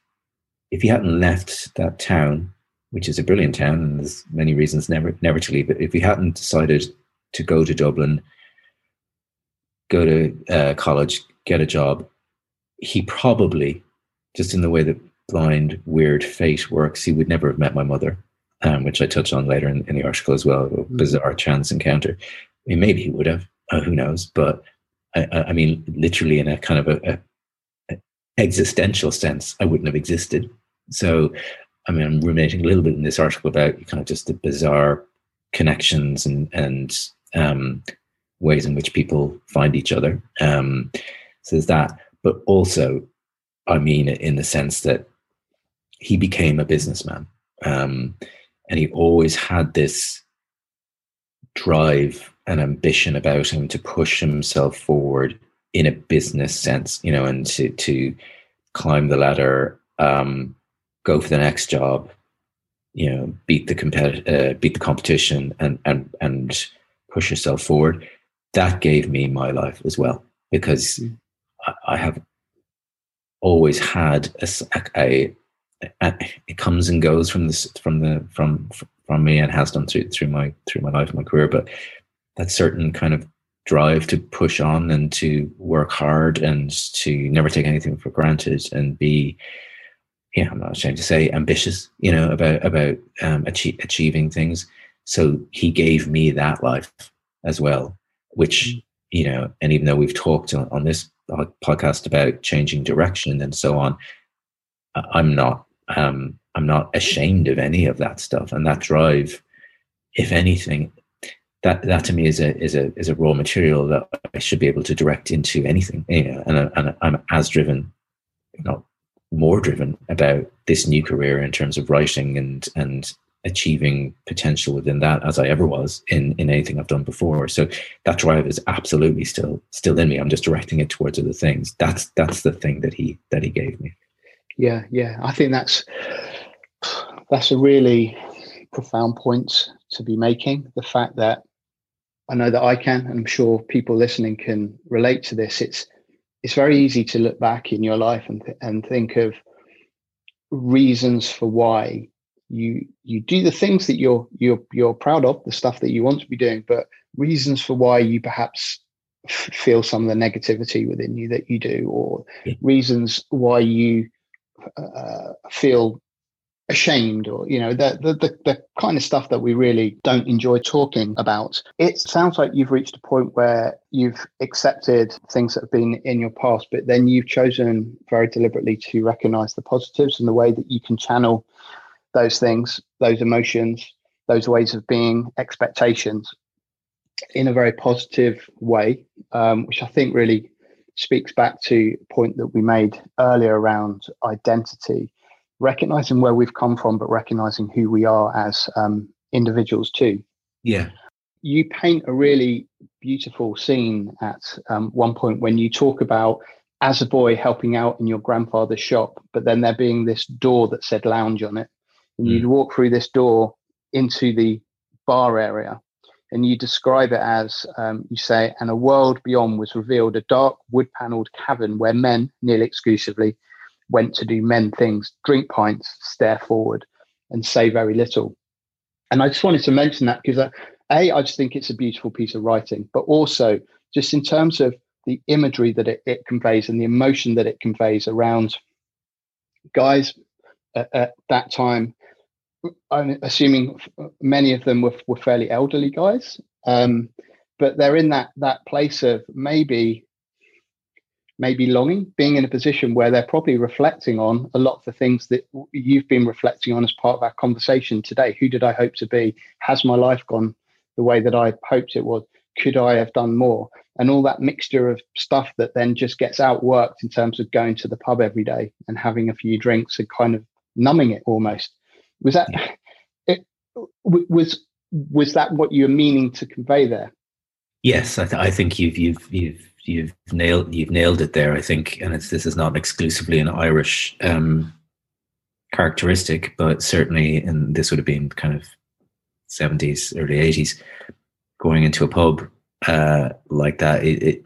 if he hadn't left that town, which is a brilliant town, and there's many reasons never never to leave. But if he hadn't decided to go to Dublin, go to uh, college, get a job, he probably, just in the way that blind, weird fate works, he would never have met my mother, um, which I touch on later in, in the article as well. Mm-hmm. Bizarre chance encounter. I mean, maybe he would have. Uh, who knows? But I, I, mean, literally in a kind of a, a, existential sense, I wouldn't have existed. So, I mean, I'm ruminating a little bit in this article about kind of just the bizarre connections and and um, ways in which people find each other. Um, so there's that, but also, I mean in the sense that he became a businessman, um, and he always had this drive and ambition about him to push himself forward in a business sense, you know, and to to climb the ladder, um, go for the next job, you know, beat the compet- uh, beat the competition, and and and push yourself forward. That gave me my life as well because mm. I, I, have always had a, a, a, it comes and goes from this from the from from me and has done through through my through my life and my career, but that certain kind of drive to push on and to work hard and to never take anything for granted and be yeah i'm not ashamed to say ambitious you know about about um, achieve, achieving things so he gave me that life as well which mm. you know and even though we've talked on, on this podcast about changing direction and so on i'm not um i'm not ashamed of any of that stuff and that drive if anything that that to me is a is a is a raw material that I should be able to direct into anything. You know, and, and I'm as driven, not more driven about this new career in terms of writing and and achieving potential within that as I ever was in in anything I've done before. So that drive is absolutely still still in me. I'm just directing it towards other things. That's that's the thing that he that he gave me. Yeah, yeah. I think that's that's a really profound point to be making. The fact that I know that I can, and I'm sure people listening can relate to this. It's it's very easy to look back in your life and th- and think of reasons for why you you do the things that you're you're you're proud of, the stuff that you want to be doing, but reasons for why you perhaps f- feel some of the negativity within you that you do, or yeah. reasons why you uh, feel ashamed or you know the, the, the the kind of stuff that we really don't enjoy talking about. It sounds like you've reached a point where you've accepted things that have been in your past but then you've chosen very deliberately to recognize the positives and the way that you can channel those things those emotions those ways of being expectations in a very positive way um, which i think really speaks back to a point that we made earlier around identity recognizing where we've come from, but recognizing who we are as um, individuals too. Yeah. You paint a really beautiful scene at um, one point when you talk about as a boy helping out in your grandfather's shop, but then there being this door that said lounge on it. And mm. you'd walk through this door into the bar area and you describe it as um, you say, and a world beyond was revealed, a dark wood paneled cavern where men, nearly exclusively, went to do men things, drink pints, stare forward, and say very little. And I just wanted to mention that because, uh, A, I just think it's a beautiful piece of writing, but also just in terms of the imagery that it, it conveys and the emotion that it conveys around guys at, at that time. I'm assuming many of them were, were fairly elderly guys, um, but they're in that that place of maybe maybe longing, being in a position where they're probably reflecting on a lot of the things that you've been reflecting on as part of our conversation today. Who did I hope to be? Has my life gone the way that I hoped it was? Could I have done more? And all that mixture of stuff that then just gets outworked in terms of going to the pub every day and having a few drinks and kind of numbing it almost. Was that (laughs) it? Was was that what you were meaning to convey there? Yes, I, th- I think you've you've you've you've nailed you've nailed it there. I think, and it's this is not exclusively an Irish um, characteristic, but certainly, and this would have been kind of seventies, early eighties, going into a pub uh, like that. It, it,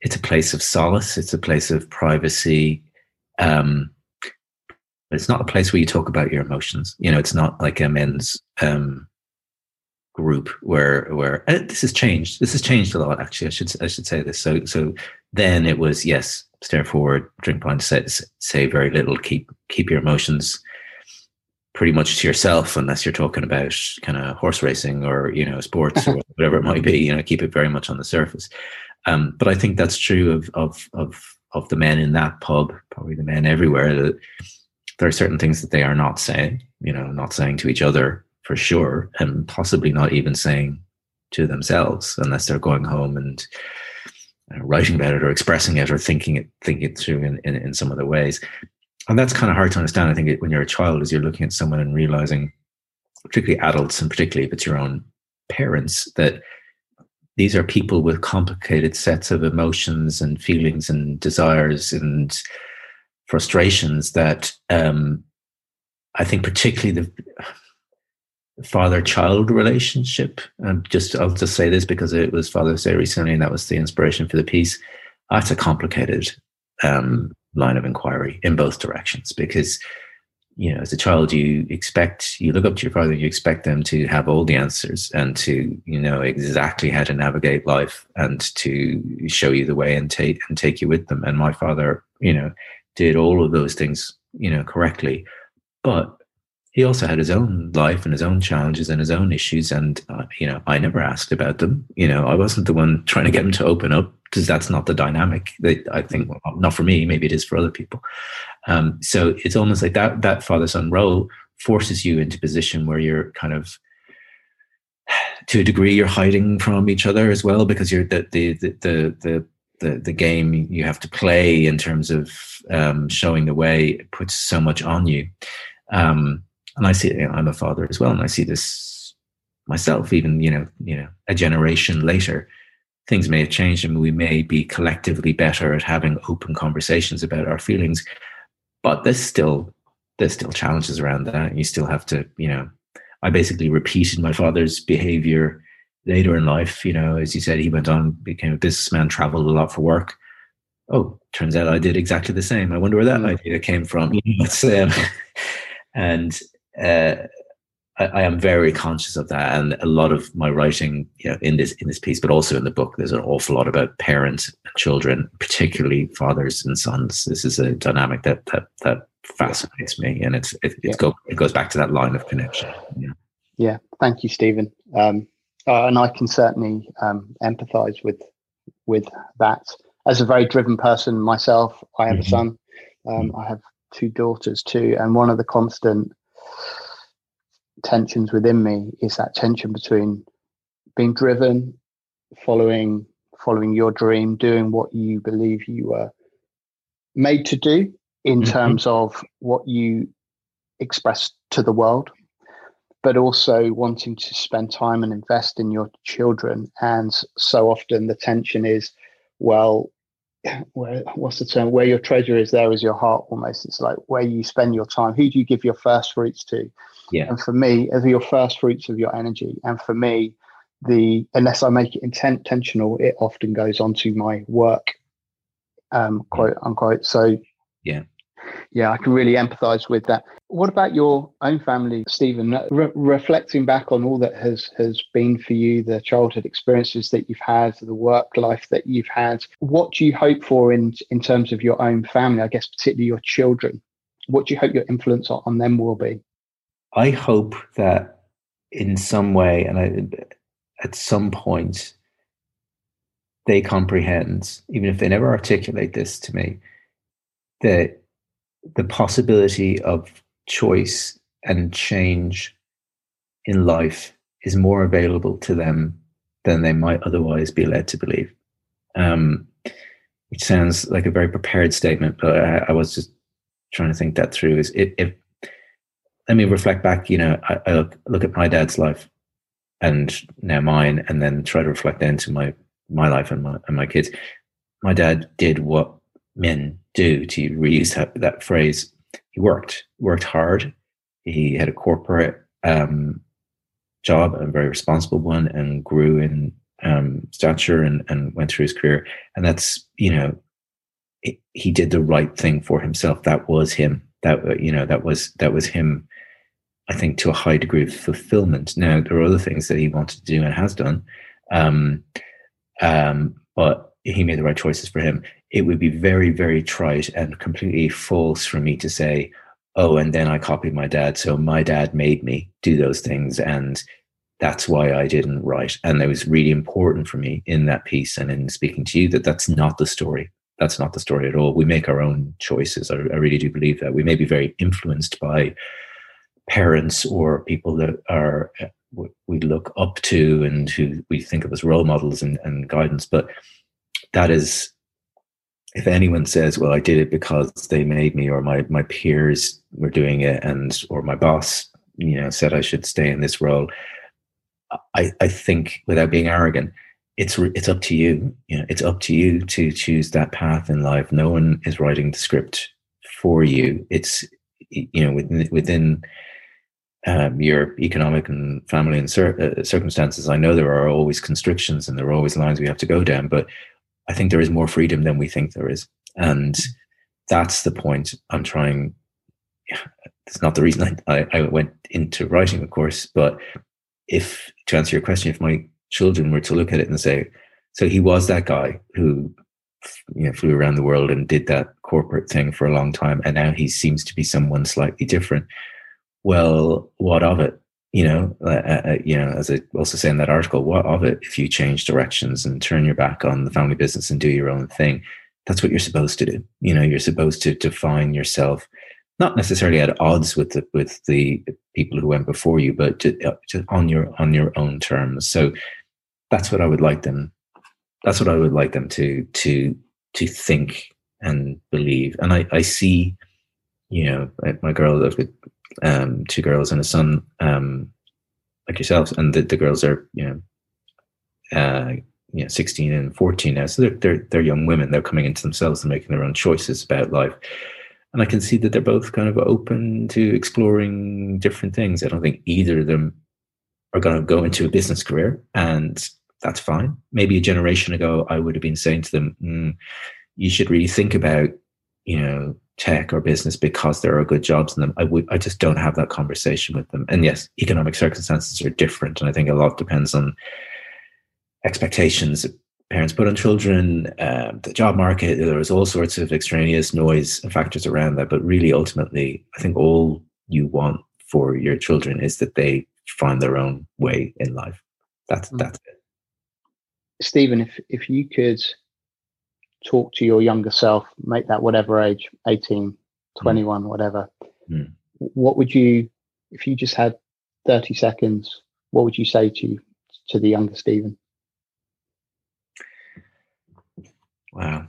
it's a place of solace. It's a place of privacy. Um, but it's not a place where you talk about your emotions. You know, it's not like a men's um, group where where this has changed. This has changed a lot. Actually, I should I should say this. So so then it was yes, stare forward, drink blind, say, say very little, keep keep your emotions pretty much to yourself unless you're talking about kind of horse racing or you know sports or (laughs) whatever it might be. You know, keep it very much on the surface. Um, but I think that's true of of of of the men in that pub, probably the men everywhere. That there are certain things that they are not saying. You know, not saying to each other for sure, and possibly not even saying to themselves unless they're going home and uh, writing about it or expressing it or thinking it thinking it through in, in, in some other ways. And that's kind of hard to understand. I think it, when you're a child, as you're looking at someone and realizing, particularly adults and particularly if it's your own parents, that these are people with complicated sets of emotions and feelings and desires and frustrations that um, I think particularly the father child relationship. And just I'll just say this because it was Father's Day recently, and that was the inspiration for the piece. That's a complicated um, line of inquiry in both directions because you know as a child you expect you look up to your father you expect them to have all the answers and to you know exactly how to navigate life and to show you the way and take and take you with them and my father you know did all of those things you know correctly but he also had his own life and his own challenges and his own issues. And, uh, you know, I never asked about them. You know, I wasn't the one trying to get him to open up because that's not the dynamic that I think, well, not for me, maybe it is for other people. Um, so it's almost like that, that father son role forces you into position where you're kind of, to a degree, you're hiding from each other as well because you're the, the, the, the, the the, the game you have to play in terms of um, showing the way puts so much on you. Um, and I see you know, I'm a father as well, and I see this myself. Even you know, you know, a generation later, things may have changed, and we may be collectively better at having open conversations about our feelings. But there's still there's still challenges around that. You still have to, you know, I basically repeated my father's behavior later in life. You know, as you said, he went on, became a businessman, traveled a lot for work. Oh, turns out I did exactly the same. I wonder where that mm. idea came from. (laughs) um, (laughs) and uh, I, I, am very conscious of that, and a lot of my writing, you know, in this in this piece, but also in the book, there's an awful lot about parents and children, particularly fathers and sons. This is a dynamic that that that fascinates me, and it's it, yeah. go, it goes back to that line of connection. Yeah, yeah. Thank you, Stephen. Um, uh, and I can certainly um, empathise with with that. As a very driven person myself, I have mm-hmm. a son. Um, I have two daughters too, and one of the constant tensions within me is that tension between being driven, following following your dream, doing what you believe you were made to do in mm-hmm. terms of what you express to the world, but also wanting to spend time and invest in your children. And so often the tension is, well, where what's the term? Where your treasure is, there is your heart. Almost, it's like where you spend your time. Who do you give your first fruits to? Yeah. And for me, as your first fruits of your energy, and for me, the unless I make it intent, intentional, it often goes onto my work, um, quote unquote. So, yeah, yeah, I can really empathise with that. What about your own family, Stephen? Uh, re- reflecting back on all that has has been for you, the childhood experiences that you've had, the work life that you've had. What do you hope for in in terms of your own family? I guess particularly your children. what do you hope your influence on them will be? I hope that in some way, and I, at some point, they comprehend, even if they never articulate this to me, that the possibility of choice and change in life is more available to them than they might otherwise be led to believe. Um, sounds like a very prepared statement, but I, I was just trying to think that through. Is if, if let me reflect back, you know, I, I, look look at my dad's life and now mine, and then try to reflect into my my life and my and my kids. My dad did what men do to reuse that, that phrase. He worked, worked hard. He had a corporate um, job, a very responsible one, and grew in um, stature and, and went through his career. And that's, you know, it, he did the right thing for himself. That was him. That, you know, that was, that was him, I think, to a high degree of fulfillment. Now, there are other things that he wanted to do and has done. Um, um, but he made the right choices for him. It would be very, very trite and completely false for me to say, oh, and then I copied my dad. So my dad made me do those things. And that's why I didn't write. And it was really important for me in that piece and in speaking to you that that's not the story. That's not the story at all. We make our own choices. I, I really do believe that. We may be very influenced by parents or people that are uh, we look up to and who we think of as role models and, and guidance. But that is, if anyone says, "Well, I did it because they made me," or my my peers were doing it, and or my boss, you know, said I should stay in this role. I, I think, without being arrogant, it's it's up to you. You know, it's up to you to choose that path in life. No one is writing the script for you. It's you know within within um, your economic and family and cir- uh, circumstances. I know there are always constrictions and there are always lines we have to go down, but I think there is more freedom than we think there is, and mm-hmm. that's the point I'm trying. (sighs) It's not the reason I, I, I went into writing, of course, but if to answer your question, if my children were to look at it and say, so he was that guy who you know flew around the world and did that corporate thing for a long time and now he seems to be someone slightly different well, what of it? You know, uh, uh, uh, you know, as I also say in that article, what of it if you change directions and turn your back on the family business and do your own thing? That's what you're supposed to do. You know, you're supposed to define yourself, not necessarily at odds with the with the people who went before you, but to, uh, to on your on your own terms. So that's what I would like them. That's what I would like them to to to think and believe. And I I see, you know, my girl, um, two girls and a son, um, like yourselves, and the, the girls are you know, uh, you know, sixteen and fourteen now, so they're they're they're young women. They're coming into themselves and making their own choices about life. And I can see that they're both kind of open to exploring different things. I don't think either of them are going to go into a business career, and that's fine. Maybe a generation ago, I would have been saying to them, mm, "You should really think about, you know, tech or business because there are good jobs in them. I would I just don't have that conversation with them. And yes, economic circumstances are different, and I think a lot depends on expectations parents put on children, uh, the job market. There's all sorts of extraneous noise and factors around that. But really, ultimately, I think all you want for your children is that they find their own way in life. That's mm. that's it. Stephen, if if you could talk to your younger self, make that whatever age, 18, 21, mm. whatever, mm. what would you, if you just had 30 seconds, what would you say to to the younger Stephen? Wow.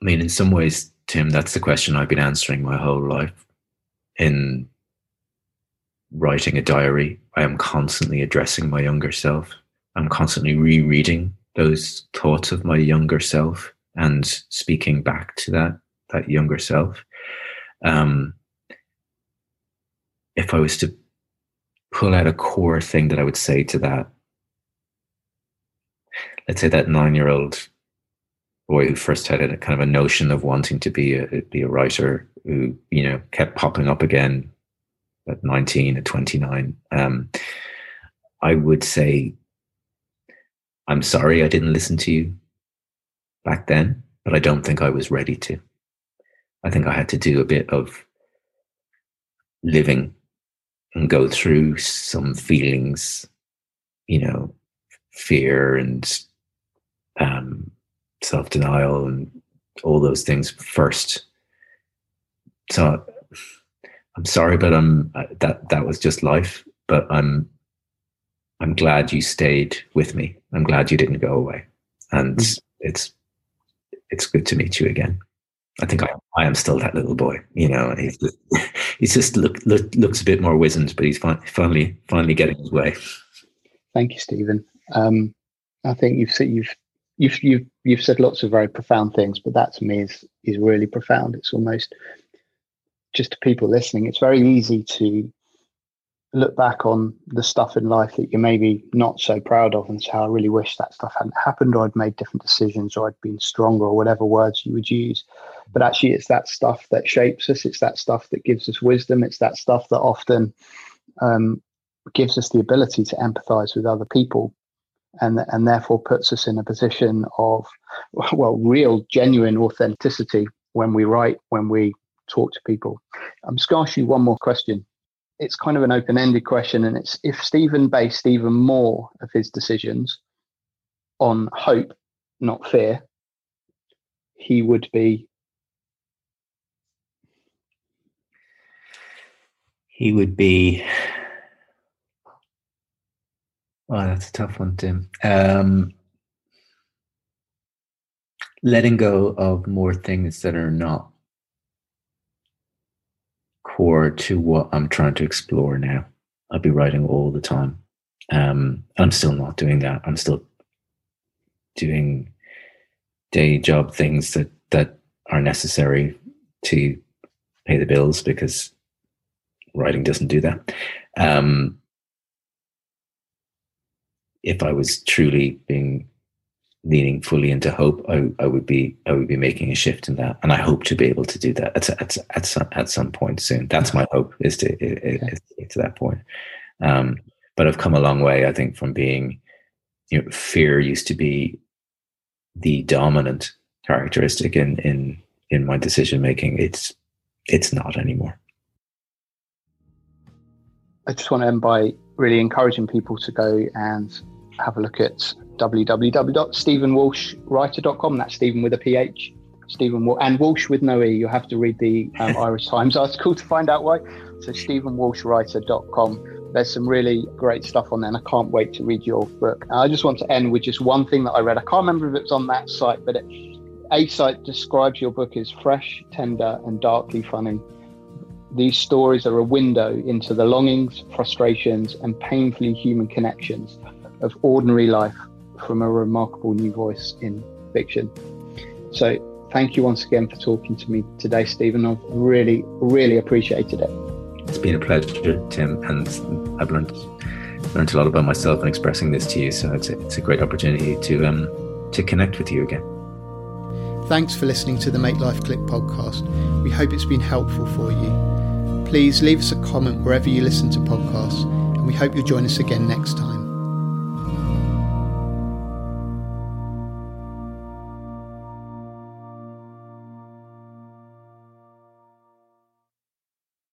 I mean, in some ways, Tim, that's the question I've been answering my whole life. In writing a diary, I am constantly addressing my younger self. I'm constantly rereading those thoughts of my younger self and speaking back to that that younger self. Um, if I was to pull out a core thing that I would say to that, let's say that nine-year-old boy who first had a kind of a notion of wanting to be a be a writer, who you know kept popping up again at nineteen, at twenty-nine. Um, I would say I'm sorry I didn't listen to you back then, but I don't think I was ready to. I think I had to do a bit of living and go through some feelings, you know, fear and um, self denial and all those things first. So I'm sorry, but I'm that that was just life. But I'm I'm glad you stayed with me. I'm glad you didn't go away, and mm-hmm. it's it's good to meet you again. I think I, I am still that little boy. You know, he's just, (laughs) he's just look, look, looks a bit more wizened, but he's finally finally getting his way. Thank you, Stephen. Um, I think you've said you've you've you've you've said lots of very profound things, but that to me is is really profound. It's almost just to people listening. It's very easy to look back on the stuff in life that you're maybe not so proud of and say, I really wish that stuff hadn't happened, or I'd made different decisions, or I'd been stronger, or whatever words you would use. But actually, it's that stuff that shapes us. It's that stuff that gives us wisdom. It's that stuff that often um, gives us the ability to empathize with other people. And, and therefore puts us in a position of well real genuine authenticity when we write when we talk to people i'm just going to ask you one more question it's kind of an open-ended question, and it's if Stephen based even more of his decisions on hope, not fear, he would be. He would be. Oh, that's a tough one, Tim. Um, letting go of more things that are not core to what I'm trying to explore now. I'd be writing all the time. Um, I'm still not doing that. I'm still doing day job things that that are necessary to pay the bills because writing doesn't do that. Um, if I was truly being leaning fully into hope, I, I would be I would be making a shift in that, and I hope to be able to do that at at at some at some point soon. That's my hope is to is, to get to that point. Um, but I've come a long way, I think, from being you know fear used to be the dominant characteristic in in in my decision making. It's it's not anymore. I just want to end by really encouraging people to go and have a look at www.stephenwalshwriter.com. That's Stephen with a PH. Stephen and Walsh with no E. You'll have to read the um, (laughs) Irish Times article to find out why. So stephenwalshwriter.com. There's some really great stuff on there, and I can't wait to read your book. And I just want to end with just one thing that I read. I can't remember if it was on that site, but it, a site describes your book as fresh, tender, and darkly funny. These stories are a window into the longings, frustrations, and painfully human connections of ordinary life from a remarkable new voice in fiction. So thank you once again for talking to me today, Stephen. I've really, really appreciated it. It's been a pleasure, Tim, and I've learned learned a lot about myself and expressing this to you. So it's a, it's a great opportunity to um, to connect with you again. Thanks for listening to the Make Life Click podcast. We hope it's been helpful for you. Please leave us a comment wherever you listen to podcasts, and we hope you'll join us again next time.